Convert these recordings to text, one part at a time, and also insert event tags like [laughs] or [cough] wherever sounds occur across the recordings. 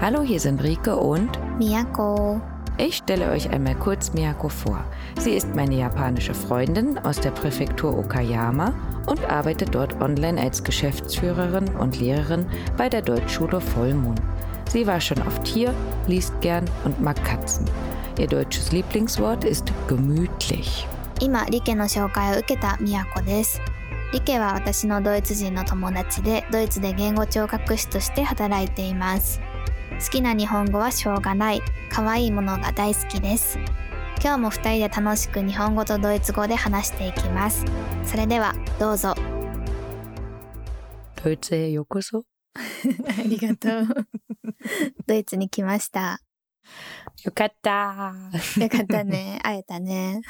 Hallo, hier sind Rike und Miyako. ich stelle euch einmal kurz Miyako vor. Sie ist meine japanische Freundin aus der Präfektur Okayama und arbeitet dort online als Geschäftsführerin und Lehrerin bei der Deutschschule Vollmond. Sie war schon oft hier, liest gern und mag Katzen. Ihr deutsches Lieblingswort ist gemütlich. 今、リケの紹介を受けたみやこです。リケは私のドイツ人の友達で、ドイツで言語聴覚士として働いています。 好きな日本語はしょうがない。可愛いものが大好きです。今日も二人で楽しく日本語とドイツ語で話していきます。それでは、どうぞ。Deutsche [laughs] Yokoso? ありがとう。ドイツに来ました。Yukata! よかったね。会えたね。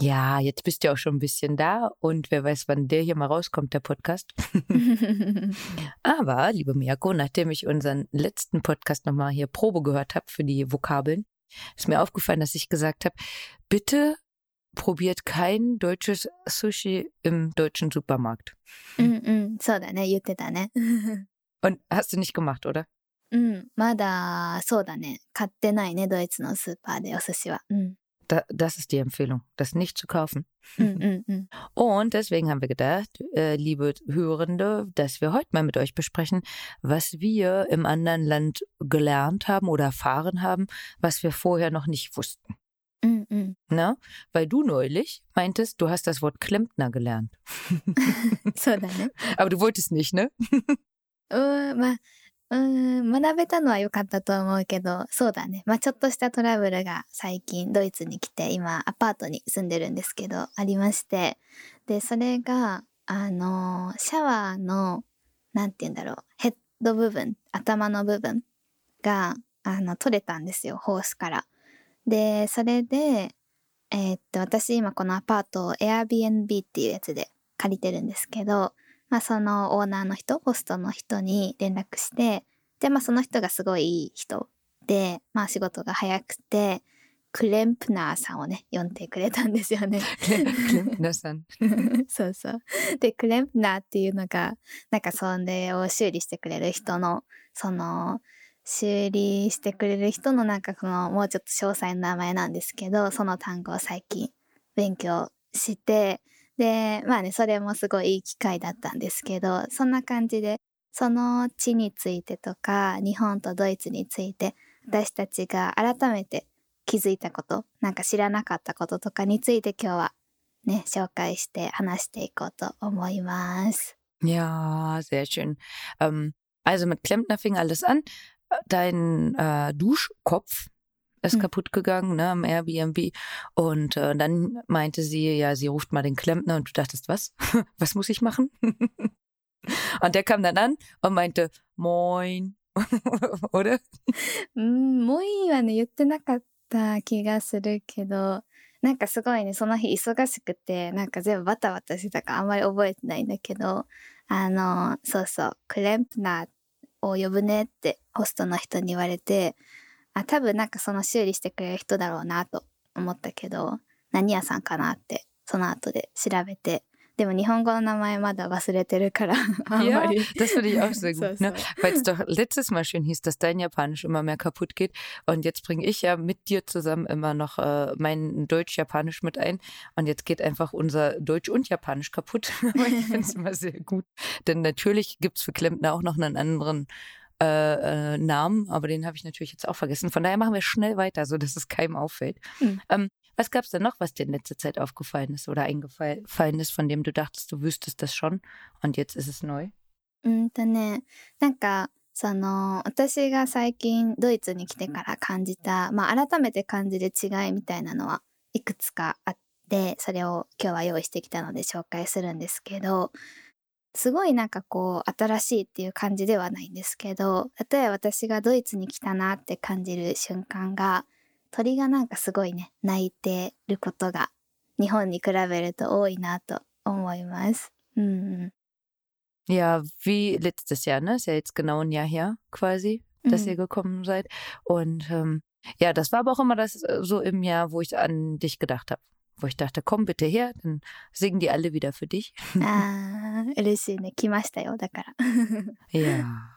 Ja, jetzt bist du auch schon ein bisschen da und wer weiß, wann der hier mal rauskommt, der Podcast. [laughs] Aber, liebe Miyako, nachdem ich unseren letzten Podcast nochmal hier Probe gehört habe für die Vokabeln, ist mir aufgefallen, dass ich gesagt habe, bitte probiert kein deutsches Sushi im deutschen Supermarkt. うんうん、そうだね。言ってたね。 [laughs] Und hast du nicht gemacht, oder? うん、まだ、そうだね。買ってないね、ドイツのスーパーでお寿司は。うん。 da, das ist die Empfehlung, das nicht zu kaufen. Mm, mm, mm. Und deswegen haben wir gedacht, äh, liebe Hörende, dass wir heute mal mit euch besprechen, was wir im anderen Land gelernt haben oder erfahren haben, was wir vorher noch nicht wussten. Na? Weil du neulich meintest, du hast das Wort Klempner gelernt. [laughs] so, dann, ne? [laughs] Aber du wolltest nicht, ne? Uh, うん、学べたのは良かったと思うけど、そうだね。まあちょっとしたトラブルが最近ドイツに来て、今アパートに住んでるんですけど、ありまして。で、それが、あの、シャワーの、なんて言うんだろう、ヘッド部分、頭の部分が、あの、取れたんですよ、ホースから。で、それで、えーっと、私今このアパートを Airbnb っていうやつで借りてるんですけど、まあそのオーナーの人、ホストの人に連絡して、で、まあその人がすごいいい人で、まあ仕事が早くて、クレンプナーさんをね、呼んでくれたんですよね。Klempner [laughs] san. そうそう。で、クレンプナーっていうのが、なんかそれを修理してくれる人の、その、修理してくれる人のなんかその、もうちょっと詳細な名前なんですけど、その単語を最近勉強して、で、まあね、それもすごいいい機会だったんですけど、そんな感じで、その地についてとか、日本とドイツについて、私たちが改めて気づいたこと、なんか知らなかったこととかについて今日はね、紹介して話していこうと思います。Ja, sehr schön. Ähm, also mit Klempner fing alles an. Dein äh, Duschkopf ist Hm. kaputt gegangen, ne, am Airbnb. Und äh, dann meinte sie, ja, sie ruft mal den Klempner und du dachtest, was? [laughs] was muss ich machen? [laughs] und der kam dann an und meinte, moin. [laughs] Oder? うん、もういいはね、言ってなかった気がするけど、なんかすごいね、その日忙しくて、なんか全部バタバタしてたからあんまり覚えてないんだけど、あの、そうそう、クレンプナーを呼ぶねってホストの人に言われて、 あ、多分なんかその修理してくれる人だろうなと思ったけど、何屋さんかなって、その後で調べて、でも日本語の名前まだ忘れてるから、[laughs] あんま Ja, り。 das finde ich auch [laughs] sehr So, gut, ne? so. Weil es doch letztes Mal schon hieß, dass dein Japanisch immer mehr kaputt geht. Und jetzt bringe ich ja mit dir zusammen immer noch äh, mein Deutsch-Japanisch mit ein. Und jetzt geht einfach unser Deutsch und Japanisch kaputt. [laughs] Aber ich finde es immer sehr gut. Denn natürlich gibt's für Klempner auch noch einen anderen äh, äh, Namen, aber den habe ich natürlich jetzt auch vergessen. Von daher machen wir schnell weiter, so dass es keinem auffällt. Hm. Ähm, was gab's denn noch, was dir in letzter Zeit aufgefallen ist oder eingefallen ist, von dem du dachtest, du wüsstest das schon und jetzt ist es neu? うんとね、なんか、その、私が最近ドイツに来てから感じた、まあ改めて感じる違いみたいなのはいくつかあって、それを今日は用意してきたので紹介するんですけど、 すごいなんかこう新しいっていう感じではないんですけど、例えば私がドイツに来たなって感じる瞬間が、鳥がなんかすごいね、鳴いてることが日本に比べると多いなと思います。うんうん。Ja, wie letztes Jahr, ne? Ist ja jetzt genau ein Jahr her quasi, dass Mhm. ihr gekommen seid. Und ähm, ja, das war aber auch immer das äh, so im Jahr, wo ich an dich gedacht habe. wo ich dachte, komm bitte her, dann singen die alle wieder für dich. [laughs] Ah, [laughs] ja,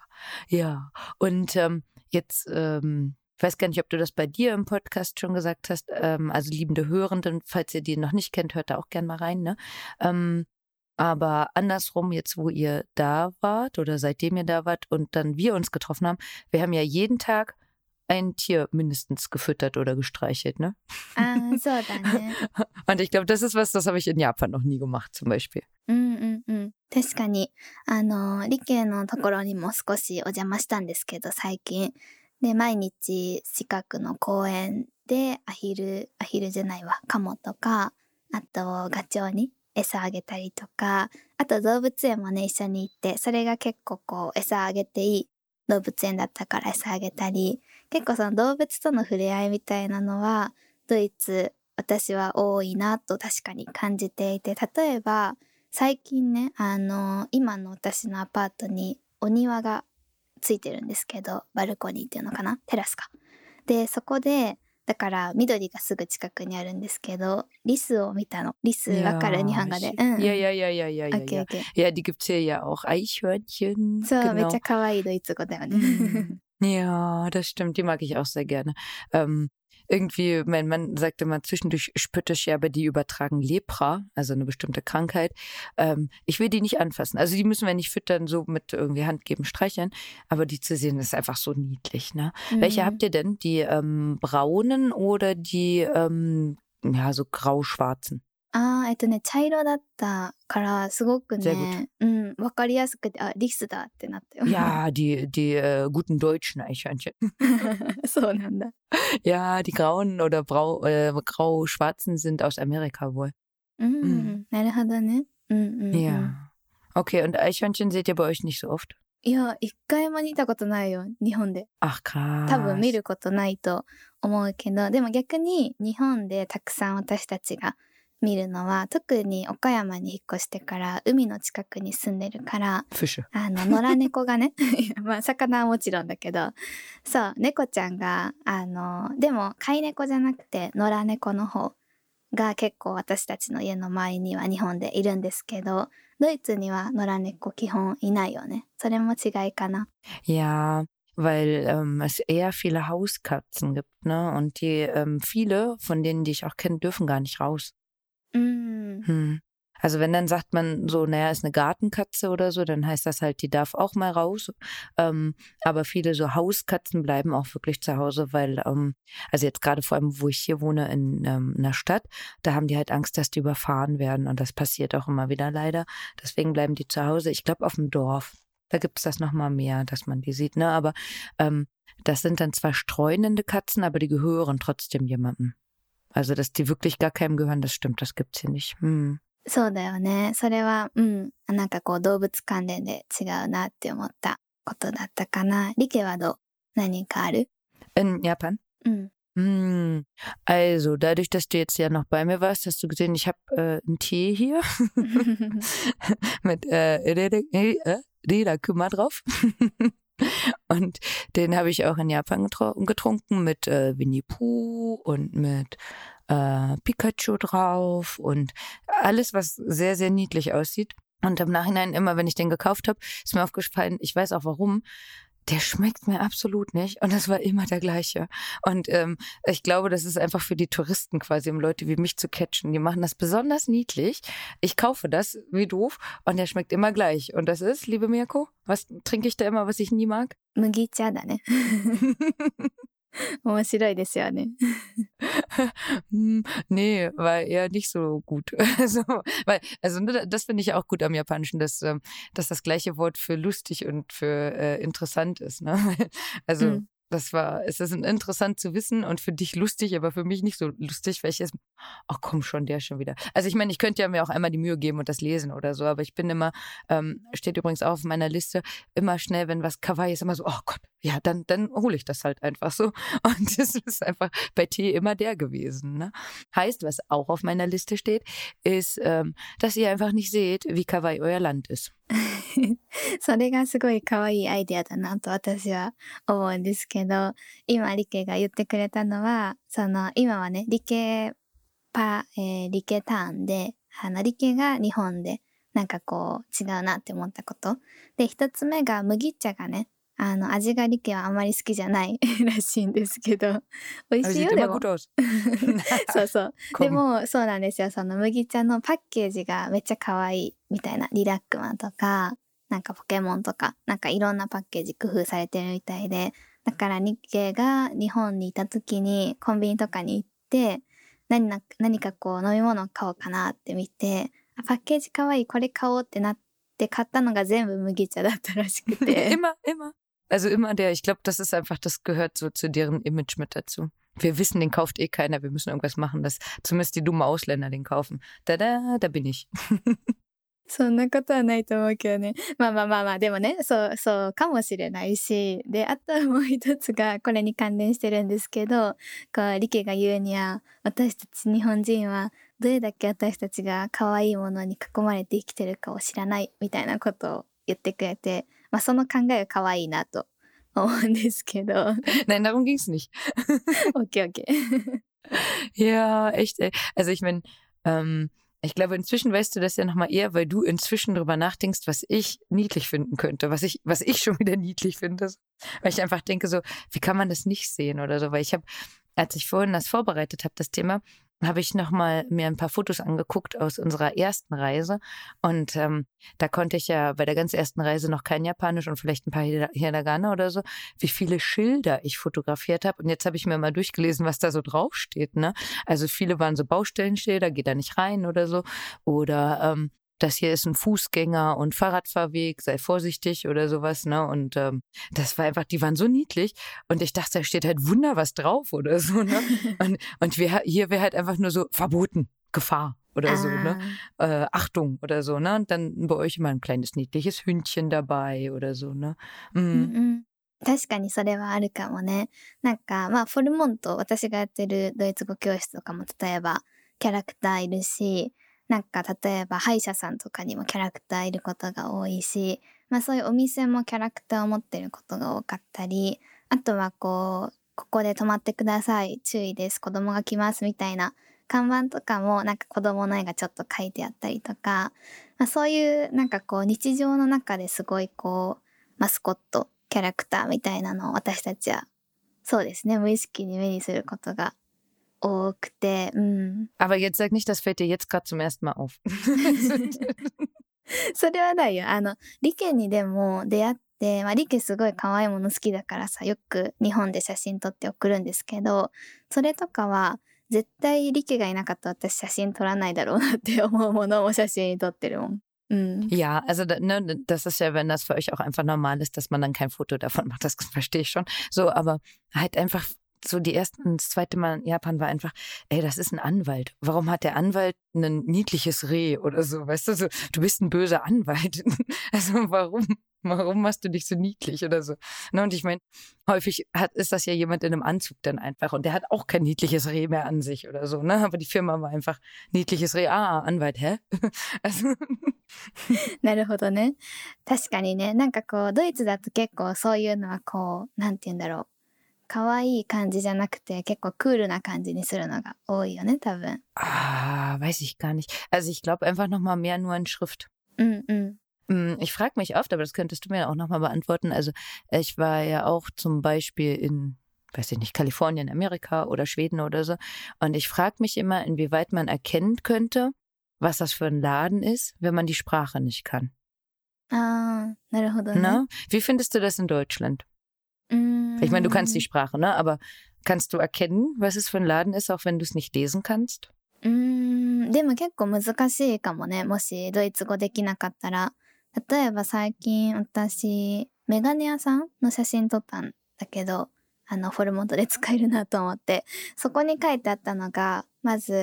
ja. Und ähm, jetzt, ähm, ich weiß gar nicht, ob du das bei dir im Podcast schon gesagt hast, ähm, also liebende Hörenden, falls ihr die noch nicht kennt, hört da auch gern mal rein, ne? Ähm, aber andersrum, jetzt wo ihr da wart oder seitdem ihr da wart und dann wir uns getroffen haben, wir haben ja jeden Tag ein Tier mindestens gefüttert oder gestreichelt, ne? Ah, so dann, Und ich glaube, das ist was, das habe ich in Japan noch nie gemacht, zum Beispiel. うんうんうん。確かに、あの、理系のところにも少しお邪魔したんですけど、最近。で、毎日近くの公園でアヒル、アヒルじゃないわ、カモとか、あとガチョウに餌あげたりとか、あと動物園もね、一緒に行って、それが結構こう、餌あげていい動物園だったから餌あげたり、結構その動物との触れ合いみたいなのは、ドイツ、私は多いなと確かに感じていて、例えば、最近ね、あの、今の私のアパートにお庭がついてるんですけど、バルコニーっていうのかなテラスか。で、そこで、だから緑がすぐ近くにあるんですけど、リスを見たの。リスわかる？日本語で。うん、うん。ja, ja, ja, ja, ja, オ ja, ッケー ja. オッケー。Ja, die gibt's hier ja auch. Eichhörnchen. そう、めっ.ちゃ可愛いドイツ語だよね。Mhm. Ja, das stimmt. Die mag ich auch sehr gerne. Ähm, irgendwie, mein Mann sagte mal zwischendurch spöttisch, ja, aber die übertragen Lepra, also eine bestimmte Krankheit. Ähm, ich will die nicht anfassen. Also die müssen wir nicht füttern, so mit irgendwie Hand geben, streicheln. Aber die zu sehen, ist einfach so niedlich, ne? うん Welche habt ihr denn? Die ähm, braunen oder die, ähm, ja, so grau-schwarzen? ああ、えっとね、茶色だったから、すごくね、うん、わかりやすくて、あ、リスだってなったよ。Ja, die, die äh, guten deutschen Eichhörnchen. そうなんだ。Ja, die grauen oder brau, äh, grau-schwarzen sind aus Amerika wohl. うん、うんうんなるほどね。うんうん、うん。Ja. Okay, und Eichhörnchen seht ihr bei euch nicht so oft? いや、一回も見たことないよ、日本で。Ach krass. 多分見ることないと思うけど、でも逆に日本でたくさん私たちが見るのは、特に岡山に引っ越してから海の近くに住んでるから.あの、野良猫がね、い [laughs] やまあ、魚はもちろんだけど、そう、猫ちゃんが、あの、でも、飼い猫じゃなくて、野良猫の方が結構私たちの家の周りには日本でいるんですけど、ドイツには野良猫基本いないよね。それも違いかな。Ja, weil ähm, es eher viele Hauskatzen gibt, ne? Und die ähm, viele von denen, die ich auch kenne, dürfen gar nicht raus. うん。Hm. Also wenn dann sagt man so, naja, ist eine Gartenkatze oder so, dann heißt das halt, die darf auch mal raus. Ähm, aber viele so Hauskatzen bleiben auch wirklich zu Hause, weil, ähm, also jetzt gerade vor allem, wo ich hier wohne in ähm, einer Stadt, da haben die halt Angst, dass die überfahren werden. Und das passiert auch immer wieder leider. Deswegen bleiben die zu Hause. Ich glaube, auf dem Dorf, da gibt es das nochmal mehr, dass man die sieht. Ne? Aber ähm, das sind dann zwar streunende Katzen, aber die gehören trotzdem jemandem. Also, dass die wirklich gar keinem gehören, das stimmt, das gibt's hier nicht. Hm. そうだよね。それは、うん。なんかこう動物関連で違うなって思ったことだったかな。リケはどう何かある In Japan? うん。 Hm. Also, dadurch, dass du jetzt ja noch bei mir warst, hast du gesehen, ich habe äh, einen Tee hier [laughs] [laughs] mit äh, Rede, äh, Reda-Kümmer drauf. [laughs] und den habe ich auch in Japan getrunken mit äh, Winnie Pooh und mit äh, Pikachu drauf und alles, was sehr, sehr niedlich aussieht. Und im Nachhinein, immer wenn ich den gekauft habe, ist mir aufgefallen, ich weiß auch warum, der schmeckt mir absolut nicht. Und das war immer der gleiche. Und ähm, ich glaube, das ist einfach für die Touristen quasi, um Leute wie mich zu catchen. Die machen das besonders niedlich. Ich kaufe das wie doof und der schmeckt immer gleich. Und das ist, liebe Mirko, was trinke ich da immer, was ich nie mag? Magicha, da ne? [laughs] [laughs] 面白いですよね。 Hm, [laughs] nee, war eher nicht so gut. [laughs] Also, weil, also ne, das finde ich auch gut am Japanischen, dass, ähm, dass das gleiche Wort für lustig und für äh, interessant ist. Ne? Also Mhm. das war, es ist interessant zu wissen und für dich lustig, aber für mich nicht so lustig, weil ich es, ach komm schon, der schon wieder. Also ich meine, ich könnte ja mir auch einmal die Mühe geben und das lesen oder so, aber ich bin immer, ähm, steht übrigens auch auf meiner Liste, immer schnell, wenn was Kawaii ist, immer so, oh Gott, ja, dann, dann hole ich das halt einfach so. [laughs] Und das ist einfach bei Tee immer der gewesen. Ne? Heißt, was auch auf meiner Liste steht, ist, ähm, dass ihr einfach nicht seht, wie Kawaii euer Land ist. [laughs] それがすごい可愛いアイデアだなと私は思うんですけど、今リケが言ってくれたのは、その今はね、リケ パ、えーリケターンで、あのリケが日本でなんかこう違うなって思ったこと。で、一つ目が麦茶がね、あの、味がリケはあまり好きじゃない [laughs] らしいんですけど、美味しいよでも. [laughs] そうそう。で.も、そうなんですよ。その麦茶のパッケージがめっちゃ可愛いみたいな。リラックマンとか、なんかポケモンとか、なんかいろんなパッケージ工夫されてるみたいで、だから日系が日本にいた時にコンビニとかに行って、何な何かこう飲み物を買おうかなって見て、あパッケージ可愛いこれ買おうってなって買ったのが全部麦茶だったらしくて。 Immer, [laughs] immer. Also immer der, ich glaube, das ist einfach, das gehört so zu deren Image mit dazu. Wir wissen, den kauft eh keiner, wir müssen irgendwas machen, dass zumindest die dummen Ausländer den kaufen. Da, da, da bin ich. [laughs] そんなことはないと思うけどね。まあまあまあまあ、でもね、そう、そうかもしれないし。で、あとはもう一つが、これに関連してるんですけど、こう、リケが言うには、私たち日本人は、どれだけ私たちが可愛いものに囲まれて生きてるかを知らない、みたいなことを言ってくれて、まあその考えが可愛いなと思うんですけど。Nein, darum ging's nicht. オッケーオッケー。[laughs] Ja, echt, ey. Also ich meine, ähm, ich glaube, inzwischen weißt du das ja nochmal eher, weil du inzwischen drüber nachdenkst, was ich niedlich finden könnte, was ich, was ich [laughs] schon wieder niedlich finde. Weil ich einfach denke so, wie kann man das nicht sehen oder so? Weil ich habe, als ich vorhin das vorbereitet habe, das Thema, habe ich nochmal mir ein paar Fotos angeguckt aus unserer ersten Reise. Und ähm, da konnte ich ja bei der ganz ersten Reise noch kein Japanisch und vielleicht ein paar Hira- Hiragana oder so, wie viele Schilder ich fotografiert habe. Und jetzt habe ich mir mal durchgelesen, was da so draufsteht. Ne? Also viele waren so Baustellenschilder, geht da nicht rein oder so. Oder ähm, das hier ist ein Fußgänger- und Fahrradfahrweg, sei vorsichtig oder sowas, ne? Und ähm, das war einfach, die waren so niedlich und ich dachte, da steht halt Wunder was drauf oder so, ne? [laughs] Und, und wir, hier wäre halt einfach nur so verboten, Gefahr oder so, ne? Äh, Achtung oder so, ne? Und dann bei euch immer ein kleines niedliches Hündchen dabei oder so, ne? うん Mhm. うん確かにそれはあるかもね。なんか、まあ、フォルモント、私がやってるドイツ語教室とかも、例えば、キャラクターいるし、 なんか、例えば、歯医者さんとかにもキャラクターいることが多いし、まあ、そういうお店もキャラクターを持ってることが多かったり、あとは、こう、ここで止まってください、注意です、子供が来ます、みたいな看板とかも、なんか子供の絵がちょっと書いてあったりとか、まあ、そういう、なんかこう、日常の中ですごいこう、マスコット、キャラクターみたいなのを私たちは、そうですね、無意識に目にすることが 多くて、うん。 Aber jetzt sag nicht, das fällt dir jetzt gerade zum ersten Mal auf. [laughs] [laughs] それはないよ。あの、リケにでも出会って、まあ、リケすごい可愛いもの好きだからさ、よく日本で写真撮って送るんですけど、それとかは、絶対リケがいなかったら私写真撮らないだろうなって思うものを写真に撮ってるもん。うん。 Ja, also da, ne, das ist ja, wenn das für euch auch einfach normal ist, dass man dann kein Foto davon macht, das verstehe ich schon. So, aber halt einfach so die ersten, das zweite Mal in Japan war einfach, ey, das ist ein Anwalt. Warum hat der Anwalt ein niedliches Reh oder so? Weißt du, so, du bist ein böser Anwalt. [laughs] Also warum? Warum machst du dich so niedlich oder so? Ne, und ich meine, häufig hat, ist das ja jemand in einem Anzug dann einfach und der hat auch kein niedliches Reh mehr an sich oder so, ne? Aber die Firma war einfach niedliches Reh. Ah, Anwalt, hä? [laughs] Also [laughs] なるほどね。確かにね、なんかこう、ドイツだと結構そういうのはこう、なんて言うんだろう。 可愛い感じじゃなくて結構クールな感じにするのが多いよね、多分。 Ah, weiß ich gar nicht. Also ich glaube einfach noch mal mehr nur in Schrift. うんうん。 Hm, Ich frage mich oft, aber das könntest du mir auch noch mal beantworten. Also ich war ja auch zum Beispiel in, weiß ich nicht, Kalifornien, Amerika oder Schweden oder so. Und ich frage mich immer, inwieweit man erkennen könnte, was das für ein Laden ist, wenn man die Sprache nicht kann. ああ、なるほどね。 Ne? Wie findest du das in Deutschland? うーん Ich meine, du kannst die Sprache, ne? Aber kannst du erkennen, was es für ein Laden ist, auch wenn du es nicht lesen kannst? うーん、でも結構難しいかもね。もしドイツ語できなかったら。例えば最近私、メガネ屋さんの写真撮ったんだけど、あの、フォルモントで使えるなと思って、そこに書いてあったのが、まず、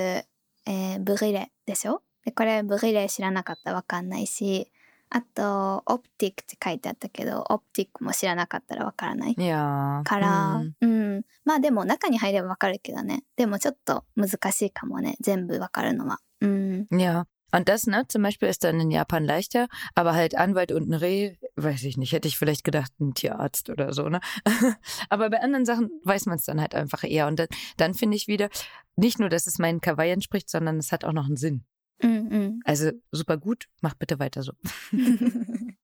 えーブリレでしょ？で、これブリレ知らなかったらわかんないし、あと、オプティックって書いてあったけど、オプティックも知らなかったらわからない。 Ja. から、 hm. うん。まあでも中に入ればわかるけどね。でもちょっと難しいかもね。全部わかるのは。うん。 Ja. Und das, ne, zum Beispiel ist dann in Japan leichter, aber halt Anwalt und ein Reh, weiß ich nicht, hätte ich vielleicht gedacht, ein Tierarzt oder so, ne? [laughs] aber bei anderen Sachen weiß man es dann halt einfach eher. Und dann, dann finde ich wieder, nicht nur, dass es meinen Kawaii entspricht, sondern es hat auch noch einen Sinn. Mhm. Also super gut, mach bitte weiter so. [laughs]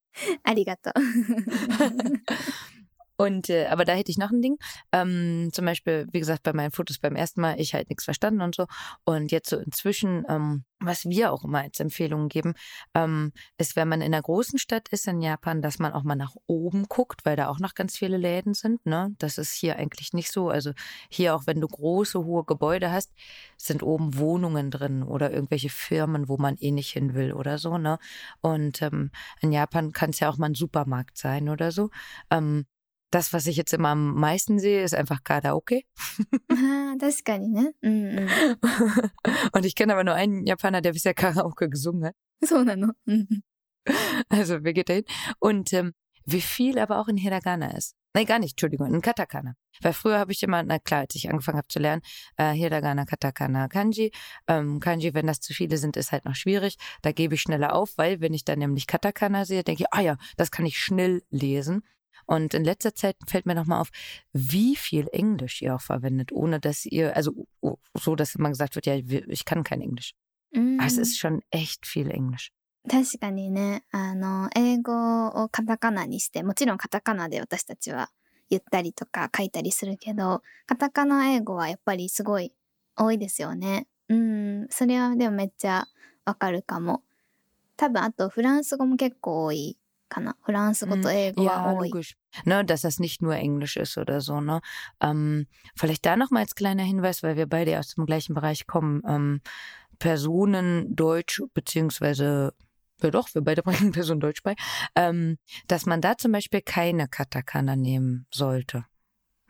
Arigato. [laughs] Und äh, aber da hätte ich noch ein Ding. Ähm, zum Beispiel, wie gesagt, bei meinen Fotos beim ersten Mal, ich halt nichts verstanden und so. Und jetzt so inzwischen, ähm, was wir auch immer als Empfehlungen geben, ähm, ist, wenn man in einer großen Stadt ist in Japan, dass man auch mal nach oben guckt, weil da auch noch ganz viele Läden sind. Ne? Das ist hier eigentlich nicht so. Also hier auch, wenn du große, hohe Gebäude hast, sind oben Wohnungen drin oder irgendwelche Firmen, wo man eh nicht hin will oder so. Ne? Und ähm, in Japan kann es ja auch mal ein Supermarkt sein oder so. Ähm, das, was ich jetzt immer am meisten sehe, ist einfach Karaoke. Ah, das kann ich, ne? Mm. [laughs] Und ich kenne aber nur einen Japaner, der bisher Karaoke gesungen hat. So, na no. Mhm. Also, wir gehen dahin. Und ähm, wie viel aber auch in Hiragana ist. Nee, gar nicht, Entschuldigung, in Katakana. Weil früher habe ich immer, na klar, als ich angefangen habe zu lernen, äh, Hiragana, Katakana, Kanji. Ähm, Kanji, wenn das zu viele sind, ist halt noch schwierig. Da gebe ich schneller auf, weil wenn ich dann nämlich Katakana sehe, denke ich, ah ja, das kann ich schnell lesen. Und in letzter Zeit fällt mir nochmal auf, wie viel Englisch ihr auch verwendet, ohne dass ihr, also oh, so, dass immer gesagt wird, ja, wir- ich kann kein Englisch. うん。 Aber Es ist schon echt viel Englisch. 確かにね、あの、英語をカタカナにして、もちろんカタカナで私たちは言ったりとか書いたりするけど、カタカナ英語はやっぱりすごい多いですよね。うん、それはでもめっちゃわかるかも。多分あとフランス語も結構多い かな。フランス語と英語 Ja, は多い。 logisch. Ne, dass das nicht nur Englisch ist oder so, ne? Ähm, vielleicht da nochmal als kleiner Hinweis, weil wir beide aus dem gleichen Bereich kommen. Ähm, Personen Deutsch, beziehungsweise, ja doch, wir beide bringen [laughs] Personen Deutsch bei, ähm, dass man da zum Beispiel keine Katakana nehmen sollte.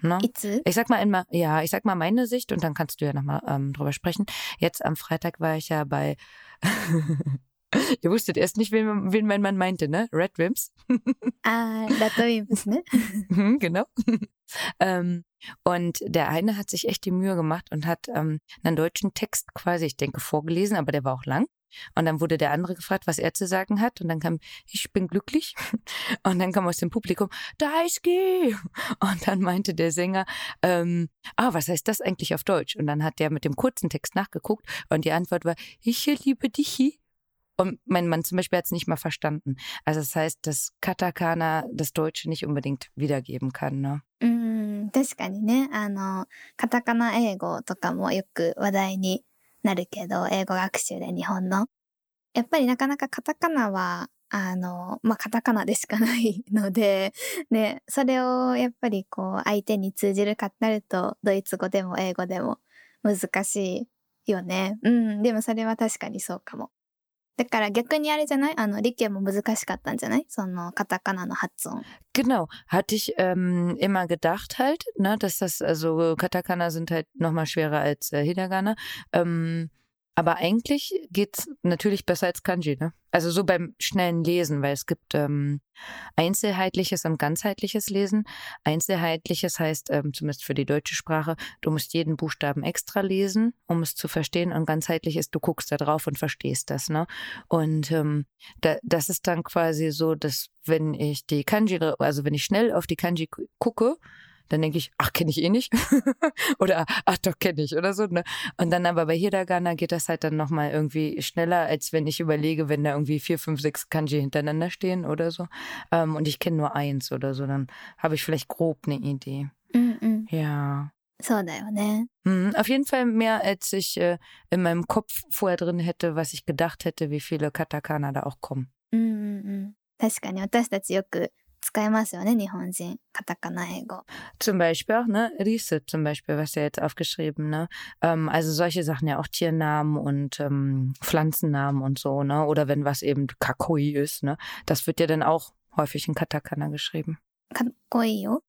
Ne? いつ Ich sag mal immer, ja, ich sag mal meine Sicht und dann kannst du ja nochmal ähm, drüber sprechen. Jetzt am Freitag war ich ja bei. [laughs] Ihr wusstet erst nicht, wen, wen mein Mann meinte, ne? Red Wimps. [laughs] ah, Red Wimps, ne? [laughs] Mhm, genau. [laughs] Ähm, und der eine hat sich echt die Mühe gemacht und hat ähm, einen deutschen Text quasi, ich denke, vorgelesen, aber der war auch lang. Und dann wurde der andere gefragt, was er zu sagen hat. Und dann kam, ich bin glücklich. Und dann kam aus dem Publikum, da ist G. Und dann meinte der Sänger, ähm, ah, was heißt das eigentlich auf Deutsch? Und dann hat der mit dem kurzen Text nachgeguckt und die Antwort war, ich liebe dich. Und mein Mann zum Beispiel hat es nicht mal verstanden. Also das heißt, dass Katakana das Deutsche nicht unbedingt wiedergeben kann. Ne? うん、確かにね、あの、カタカナ英語とかもよく話題になるけど、英語学習で日本の。やっぱりなかなかカタカナは、あの、まあ、カタカナでしかないので、ね、それをやっぱりこう、相手に通じるかってなると、ドイツ語でも英語でも難しいよね。うん、でもそれは確かにそうかも。だから逆にあれじゃないあの、理系も難しかったんじゃないその、カタカナの発音。 Genau, hatte ich ähm, immer gedacht halt, ne, dass das, also Katakana sind halt nochmal schwerer als äh, Hiragana. Ähm, aber eigentlich geht's natürlich besser als Kanji, ne? Also so beim schnellen Lesen, weil es gibt ähm, einzelheitliches und ganzheitliches Lesen. Einzelheitliches heißt, ähm, zumindest für die deutsche Sprache, du musst jeden Buchstaben extra lesen, um es zu verstehen. Und ganzheitlich ist, du guckst da drauf und verstehst das, ne? Und ähm, da, das ist dann quasi so, dass wenn ich die Kanji, also wenn ich schnell auf die Kanji gu- gucke, dann denke ich, ach, kenne ich eh nicht. [laughs] oder ach doch, kenne ich oder so. Ne? Und dann aber bei Hiragana geht das halt dann nochmal irgendwie schneller, als wenn ich überlege, wenn da irgendwie vier, fünf, sechs Kanji hintereinander stehen oder so. Ähm, und ich kenne nur eins oder so, dann habe ich vielleicht grob eine Idee. うんうん。 Ja. そうだよね。 Mhm, auf jeden Fall mehr, als ich äh, in meinem Kopf vorher drin hätte, was ich gedacht hätte, wie viele Katakana da auch kommen. うんうんうん。確かに私たちよく 使いますよね、日本人。カタカナ英語。 Zum Beispiel auch, ne? Riese zum Beispiel, was ja jetzt aufgeschrieben, ne? Ähm, also solche Sachen ja auch Tiernamen und ähm, Pflanzennamen und so, ne? Oder wenn was eben Kakoi ist, ne? Das wird ja dann auch häufig in Katakana geschrieben. かっこいいよ。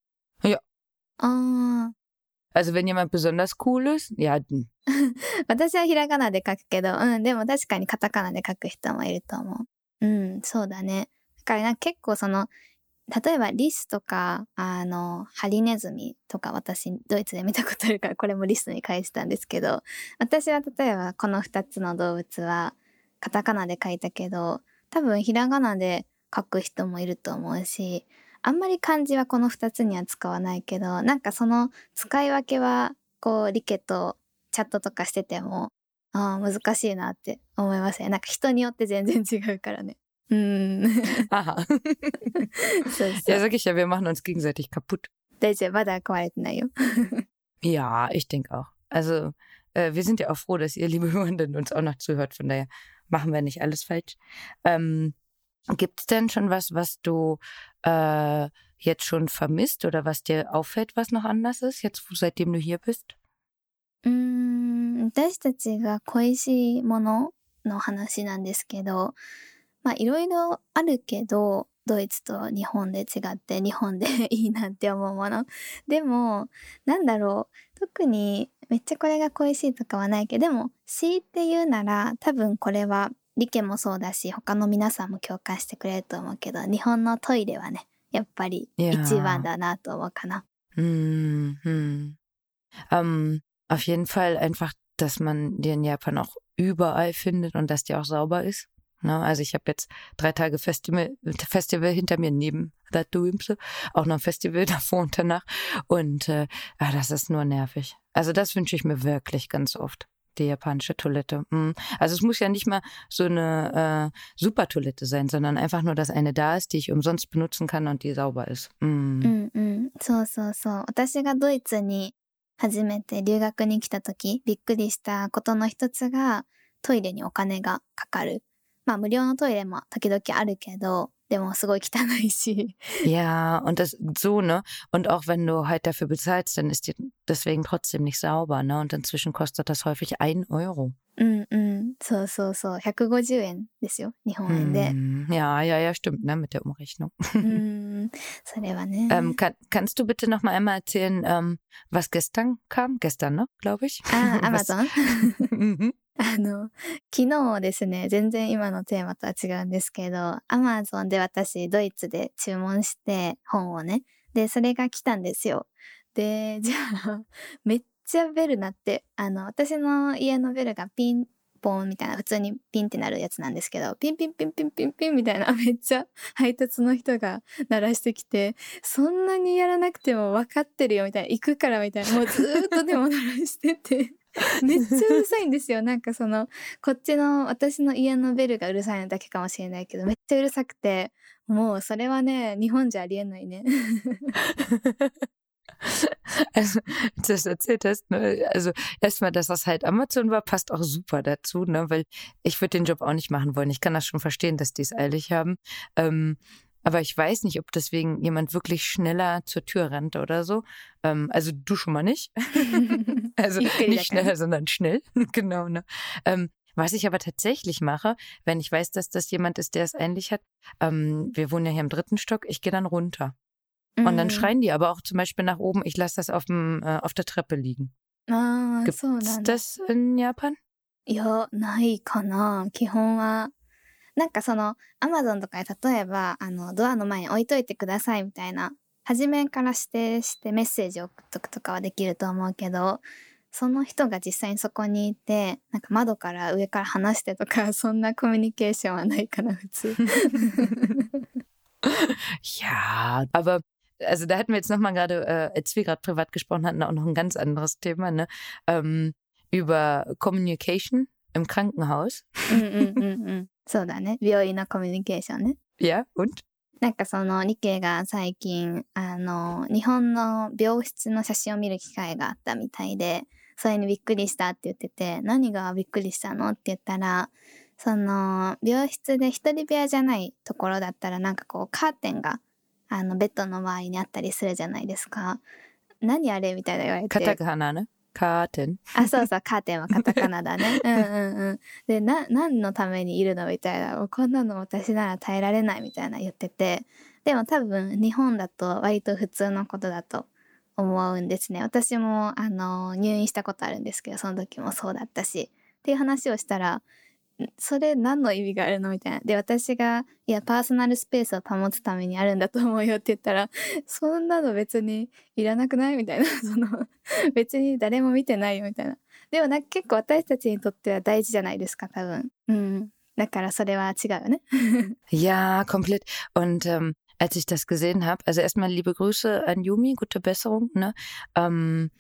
いや。ああ。 Also wenn jemand besonders cool ist, ja, [laughs] 私はひらがなで書くけど、うん、でも確かにカタカナで書く人もいると思う。うん、そうだね。だからなんか結構その、 例えばリスとか、あの、ハリネズミとか私ドイツで見たことあるからこれもリスに返したんですけど、私は例えばこの二つの動物はカタカナで書いたけど、多分ひらがなで書く人もいると思うし、あんまり漢字はこの二つには使わないけど、なんかその使い分けは、こう、リケとチャットとかしてても、あ、難しいなって思いますね。なんか人によって全然違うからね。うん。 [laughs] Aha. そうそ Ja, う。 sag ich ja, wir machen uns gegenseitig kaputt. 大丈夫。まだ壊れてないよ。 [laughs] Ja, ich denke auch. Also, äh, wir sind ja auch froh, dass ihr, liebe Hörenden, [laughs] uns auch noch zuhört. Von daher machen wir nicht alles falsch. Ähm, Gibt es denn schon was, was du äh, jetzt schon vermisst oder was dir auffällt, was noch anders ist, jetzt seitdem du hier bist? うーん、私たちが恋しいものの話なんですけど、 まあいろいろあるけど、ドイツと日本で違って日本で [laughs] いいなって思うもの。でも、なんだろう、特にめっちゃこれが恋しいとかはないけど、でも強いて言うなら多分これはリケもそうだし、他の皆さんも共感してくれると思うけど、日本のトイレはね、やっぱり一番だなと思うかな。Hm, hm. Ähm, auf jeden Fall einfach, dass man die in Japan auch überall findet und dass die auch sauber ist. Ne? Also ich habe jetzt drei Tage Festival, Festival hinter mir neben der Duimse, auch noch ein Festival davor [laughs] und danach. Und äh, ah, das ist nur nervig. Also das wünsche ich mir wirklich ganz oft. Die japanische Toilette. Mm. Also es muss ja nicht mal so eine äh, Super-Toilette sein, sondern einfach nur, dass eine da ist, die ich umsonst benutzen kann und die sauber ist. Mm. うんうん。そうそうそう。私がドイツに初めて留学に来た時、びっくりしたことの一つが、トイレにお金がかかる。 まあ無料のトイレも時々あるけど、でもすごい汚いし。 Ja, und das so, ne? Und auch wenn du halt dafür bezahlst, dann ist die deswegen trotzdem nicht sauber, ne? Und inzwischen kostet das häufig ein Euro. うんうん。そうそうそう。150円ですよ。日本円で。 Hm, Ja, ja, ja, stimmt, ne? Mit der Umrechnung. うん。[laughs] それはね。 Ähm, kann, kannst du bitte noch mal einmal erzählen, ähm, was gestern kam? Gestern, ne? Glaube ich. あ[laughs] あ、 [laughs] あの、[laughs] 昨日ですね、全然今のテーマとは違うんですけど、アマゾンで私、ドイツで注文して、本をね。で、それが来たんですよ。で、じゃあ、[laughs] めっちゃベル鳴って、あの、私の家のベルがピンポンみたいな、普通にピンってなるやつなんですけど、ピンピンピンピンピンピンみたいな、[laughs] めっちゃ配達の人が鳴らしてきて、そんなにやらなくても分かってるよみたいな、行くからみたいな、もうずっとでも鳴らしてて、[laughs] めっちゃうるさいんですよ。なんかその、こっちの私の家のベルがうるさいのだけかもしれないけど、めっちゃうるさくて、もうそれはね、日本じゃありえないね。 Also, [laughs] als du das erzählt hast, ne? also erstmal, dass das halt Amazon war, passt auch super dazu, ne? Weil ich würde den Job auch nicht machen wollen. Ich kann das schon verstehen, dass die es eilig haben. Ähm, aber ich weiß nicht, ob deswegen jemand wirklich schneller zur Tür rennt oder so. Ähm, also du schon mal nicht. [laughs] Also Ich will ja nicht schneller, sondern schnell. [laughs] genau, ne? Ähm, was ich aber tatsächlich mache, wenn ich weiß, dass das jemand ist, der es eilig hat, ähm, wir wohnen ja hier im dritten Stock, ich gehe dann runter. Und dann schreien die aber auch zum Beispiel nach oben, ich lasse das auf, dem, äh, auf der Treppe liegen. ああ、 Gibt そうなんだ。 das in Japan? いや、ないかな。基本は。 なんかその、アマゾンとかで例えば、あの、ドアの前に置いといてくださいみたいな、初めから指定してメッセージを送っとくとかはできると思うけど、その人が実際にそこにいて、なんか窓から上から話してとか、そんなコミュニケーションはないかな、普通。Ja, aber also da hatten wir jetzt nochmal gerade, äh, als wir gerade privat gesprochen hatten, auch noch ein ganz anderes Thema, ne? Ähm, über Communication im Krankenhaus? [laughs] うんうんうんうん。そうだね。病院のコミュニケーションね。Ja, und? なんかその、リケが最近、あの、日本の病室の写真を見る機会があったみたいで、それにびっくりしたって言ってて、何がびっくりしたのって言ったら、その、病室で一人部屋じゃないところだったら、なんかこう、カーテンが、あの、ベッドの周りにあったりするじゃないですか。何あれみたいな言われて。Katakana, ne? Karten. あ、そうそう、カーテンはカタカナだね。[laughs] うんうんうん。で、な、何のためにいるのみたいな。もうこんなの私なら耐えられないみたいな言ってて。でも多分、日本だと割と普通のことだと思うんですね。私も、あの、入院したことあるんですけど、その時もそうだったし。っていう話をしたら、んそれ何の意味があるの？みたいな。で、私が、いや、パーソナルスペースを保つためにあるんだと思うよって言ったら、そんなの別にいらなくない？みたいな。[laughs] その、別に誰も見てないよみたいな。でもなんか結構私たちにとっては大事じゃないですか、多分。うん。だからそれは違うよね。[laughs] Ja, komplett. Und ähm, als ich das gesehen habe, also erstmal liebe Grüße an Yumi, gute Besserung, ne? Ähm,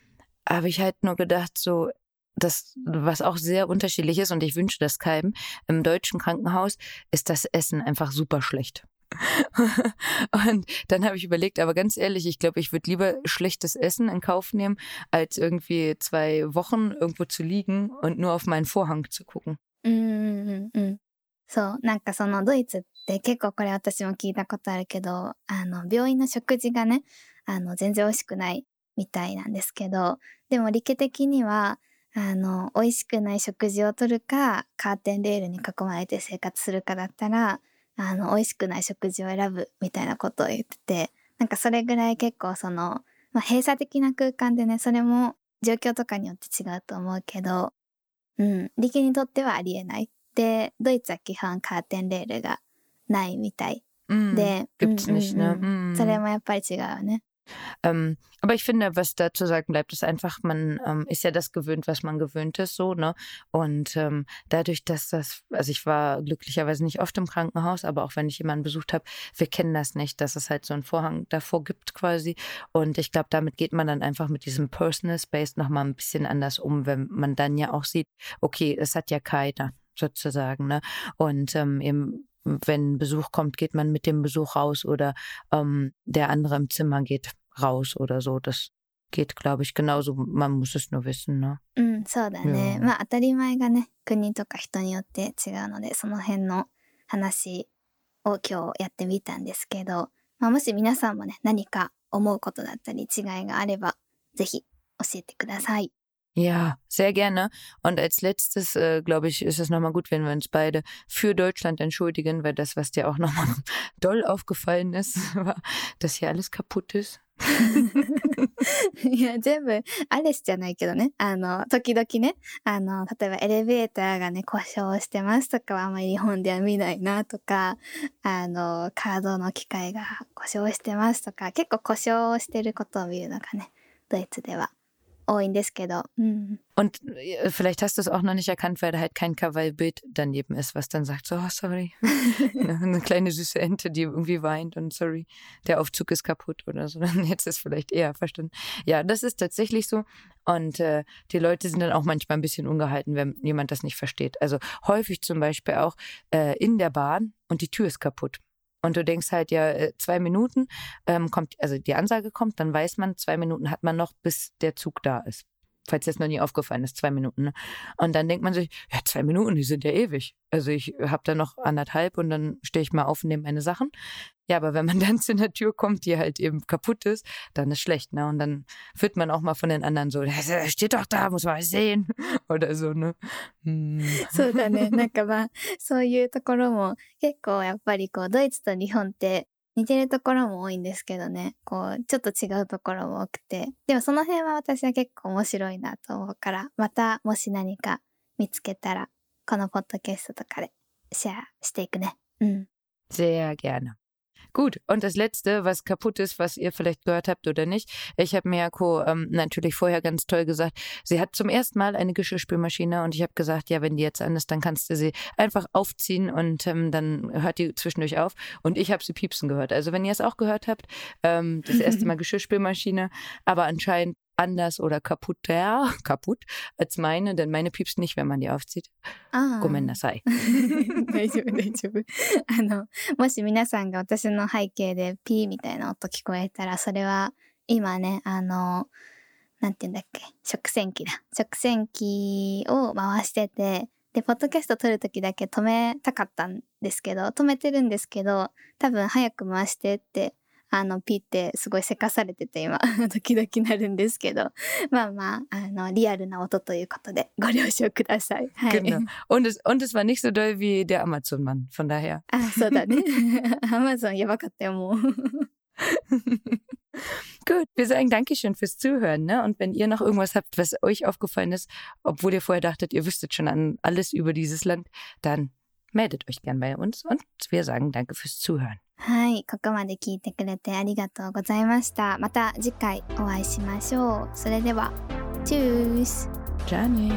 habe ich halt nur gedacht, so, das, was auch sehr unterschiedlich ist, und ich wünsche das keinem, im deutschen Krankenhaus ist das Essen einfach super schlecht. [laughs] und dann habe ich überlegt, aber ganz ehrlich, ich glaube, ich würde lieber schlechtes Essen in Kauf nehmen, als irgendwie zwei Wochen irgendwo zu liegen und nur auf meinen Vorhang zu gucken. うんうんうん。そう。なんかそのドイツって結構これ私も聞いたことあるけど、あの、病院の食事がね、あの、全然美味しくないみたいなんですけど、でも理系的には、 あの、美味しくない食事をとるか、カーテンレールに囲まれて生活するかだったら、あの、美味しくない食事を選ぶみたいなことを言ってて、なんかそれぐらい結構その、まあ、閉鎖的な空間でね、それも状況とかによって違うと思うけど、うん、力にとってはありえない。で、ドイツは基本カーテンレールがないみたい。で、それもやっぱり違うよね。Ähm, aber ich finde, was da zu sagen bleibt, ist einfach, man ähm, ist ja das gewöhnt, was man gewöhnt ist, so, ne? Und ähm, dadurch, dass das, also ich war glücklicherweise nicht oft im Krankenhaus, aber auch wenn ich jemanden besucht habe, wir kennen das nicht, dass es halt so einen Vorhang davor gibt quasi. Und ich glaube, damit geht man dann einfach mit diesem Personal Space nochmal ein bisschen anders um, wenn man dann ja auch sieht, okay, es hat ja keiner sozusagen, ne? Und ähm, eben wenn Besuch kommt, geht man mit dem Besuch raus oder ähm, der andere im Zimmer geht raus oder so. Das geht, glaube ich, genauso. Man muss es nur wissen, ne? うん、そうだね。まあ当たり前がね、国とか人によって違うので、その辺の話を今日やってみたんですけど、まあ、もし皆さんもね、何か思うことだったり違いがあれば、ぜひ教えてください。 Ja, sehr gerne. Und als letztes, äh, glaube ich, ist es nochmal gut, wenn wir uns beide für Deutschland entschuldigen, weil das, was dir auch nochmal [laughs] doll aufgefallen ist, [laughs] war, dass hier alles kaputt ist. いや、全部、アレスじゃないけどね。あの、時々ね、あの、例えばエレベーターがね、故障してますとかはあんまり日本では見ないなとか、あの、カードの機械が故障してますとか、結構故障してることを見るのがね、ドイツでは Mhm. Und äh, vielleicht hast du es auch noch nicht erkannt, weil da halt kein Krawallbild daneben ist, was dann sagt, so, oh, sorry. [laughs] Eine kleine süße Ente, die irgendwie weint und sorry, der Aufzug ist kaputt oder so. [laughs] Jetzt ist vielleicht eher verstanden. Ja, das ist tatsächlich so. Und äh, die Leute sind dann auch manchmal ein bisschen ungehalten, wenn jemand das nicht versteht. Also häufig zum Beispiel auch äh, in der Bahn und die Tür ist kaputt. Und du denkst halt, ja, äh, zwei Minuten ähm, kommt, also die Ansage kommt, dann weiß man, zwei Minuten hat man noch, bis der Zug da ist falls jetzt noch nie aufgefallen ist, zwei Minuten. Ne? Und dann denkt man sich, ja, zwei Minuten, die sind ja ewig. Also ich habe da noch anderthalb und dann stehe ich mal auf und nehme meine Sachen. Ja, aber wenn man dann [laughs] zu einer Tür kommt, die halt eben kaputt ist, dann ist schlecht, ne? Und dann wird man auch mal von den anderen so, der steht doch da, muss man sehen. [laughs] Oder so, ne? Hm. そうだね。なんかまあ、そういうところも結構やっぱりこう、ドイツと日本って [laughs] 似てるところも多いんですけどね、こう、ちょっと違うところも多くて、でもその辺は私は結構面白いなと思うから、またもし何か見つけたら、このポッドキャストとかでシェアしていくね。うん。Sehr gerne. Gut, und das Letzte, was kaputt ist, was ihr vielleicht gehört habt oder nicht. Ich habe Miyako ähm, natürlich vorher ganz toll gesagt, sie hat zum ersten Mal eine Geschirrspülmaschine und ich habe gesagt, ja, wenn die jetzt an ist, dann kannst du sie einfach aufziehen und ähm, dann hört die zwischendurch auf. Und ich habe sie piepsen gehört. Also wenn ihr es auch gehört habt, ähm, das erste Mal [laughs] Geschirrspülmaschine, aber anscheinend anders oder kaputter, [laughs] kaputt als meine, denn meine piepst nicht, wenn man die aufzieht. Ah. ごめんなさい。大丈夫、大丈夫。あの、もし皆さんが私の背景でピーみたいな音聞こえたら、それは今ね、あの、なんて言うんだっけ、食洗機だ。食洗機を回してて、で、ポッドキャスト撮るときだけ止めたかったんですけど、止めてるんですけど、多分早く回してってあの、ピってすごいせかされてて今、時々なるんですけど、まあまあ、あの、リアルな音ということでご了承ください。はい。Genau. [laughs] Und es, und es war nicht so doll wie der Amazon-Mann, von daher. [laughs] あ、そうだね。Amazon や[laughs] ばかったよ、もう。Gut, wir sagen Dankeschön fürs Zuhören. Ne? Und wenn ihr noch irgendwas habt, was euch aufgefallen ist, obwohl ihr vorher dachtet, ihr wüsstet schon an alles über dieses Land, dann meldet euch gern bei uns und wir sagen Danke fürs Zuhören. はい、ここまで聞いてくれてありがとうございました。また次回お会いしましょう。それでは、チュースじゃあね